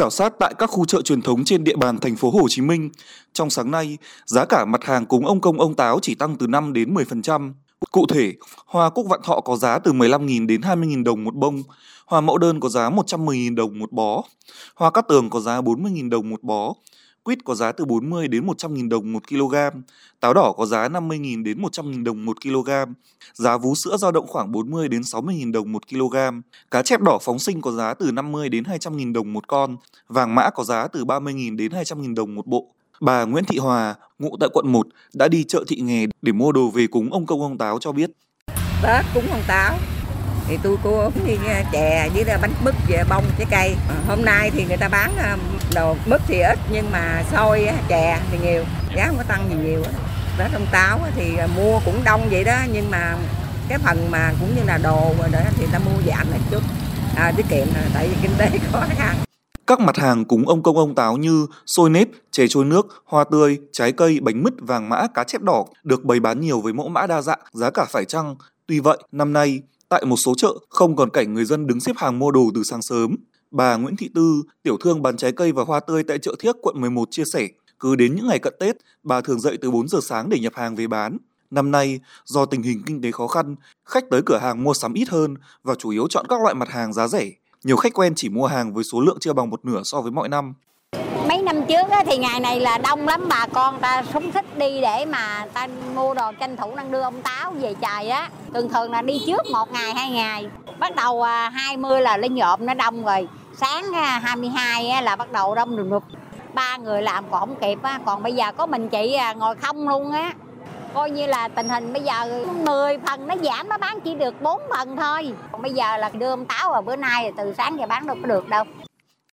Khảo sát tại các khu chợ truyền thống trên địa bàn thành phố Hồ Chí Minh, trong sáng nay, giá cả mặt hàng cúng ông công ông táo chỉ tăng từ 5 đến 10%. Cụ thể, hoa cúc vạn thọ có giá từ 15.000 đến 20.000 đồng một bông, hoa mẫu đơn có giá 110.000 đồng một bó, hoa cát tường có giá 40.000 đồng một bó, quýt có giá từ 40 đến 100.000 đồng 1 kg, táo đỏ có giá 50.000 đến 100.000 đồng 1 kg, giá vú sữa dao động khoảng 40 đến 60.000 đồng 1 kg, cá chép đỏ phóng sinh có giá từ 50 đến 200.000 đồng một con, vàng mã có giá từ 30.000 đến 200.000 đồng một bộ. Bà Nguyễn Thị Hòa, ngụ tại quận 1, đã đi chợ thị nghề để mua đồ về cúng ông công ông táo cho biết. Tết cúng ông táo thì tôi cô đi chè với bánh mứt về bông trái cây. Hôm nay thì người ta bán ờ, đồ mứt thì ít nhưng mà xôi chè thì nhiều. Giá không có tăng gì nhiều tết ông táo thì mua cũng đông vậy đó nhưng mà cái phần mà cũng như là đồ rồi đó thì ta mua giảm lại chút. À, tiết kiệm tại vì kinh tế khó khăn. Các mặt hàng cúng ông công ông táo như xôi nếp, chè trôi nước, hoa tươi, trái cây, bánh mứt, vàng mã, cá chép đỏ được bày bán nhiều với mẫu mã đa dạng, giá cả phải chăng. Tuy vậy, năm nay, tại một số chợ không còn cảnh người dân đứng xếp hàng mua đồ từ sáng sớm. Bà Nguyễn Thị Tư, tiểu thương bán trái cây và hoa tươi tại chợ Thiếc, quận 11 chia sẻ, cứ đến những ngày cận Tết, bà thường dậy từ 4 giờ sáng để nhập hàng về bán. Năm nay, do tình hình kinh tế khó khăn, khách tới cửa hàng mua sắm ít hơn và chủ yếu chọn các loại mặt hàng giá rẻ. Nhiều khách quen chỉ mua hàng với số lượng chưa bằng một nửa so với mọi năm. Mấy năm trước thì ngày này là đông lắm bà con ta súng thích đi để mà ta mua đồ tranh thủ đang đưa ông táo về trời á. Thường thường là đi trước một ngày hai ngày. Bắt đầu à, 20 là lên nhộm nó đông rồi. Sáng 22 à, là bắt đầu đông được. đục. Ba người làm còn không kịp á. Còn bây giờ có mình chị à, ngồi không luôn á coi như là tình hình bây giờ 10 phần nó giảm nó bán chỉ được 4 phần thôi còn bây giờ là đưa ông táo vào bữa nay từ sáng giờ bán đâu có được đâu